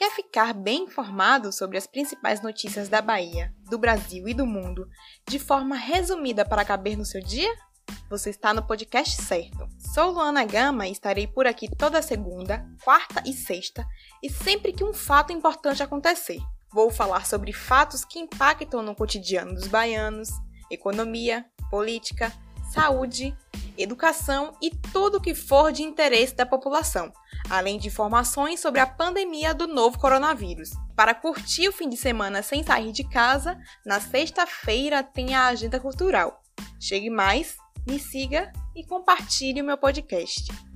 Quer ficar bem informado sobre as principais notícias da Bahia, do Brasil e do mundo, de forma resumida para caber no seu dia? Você está no podcast certo. Sou Luana Gama e estarei por aqui toda segunda, quarta e sexta, e sempre que um fato importante acontecer. Vou falar sobre fatos que impactam no cotidiano dos baianos, economia, política, saúde, educação e tudo que for de interesse da população, além de informações sobre a pandemia do novo coronavírus. Para curtir o fim de semana sem sair de casa, na sexta-feira tem a Agenda Cultural. Chegue mais, me siga e compartilhe o meu podcast.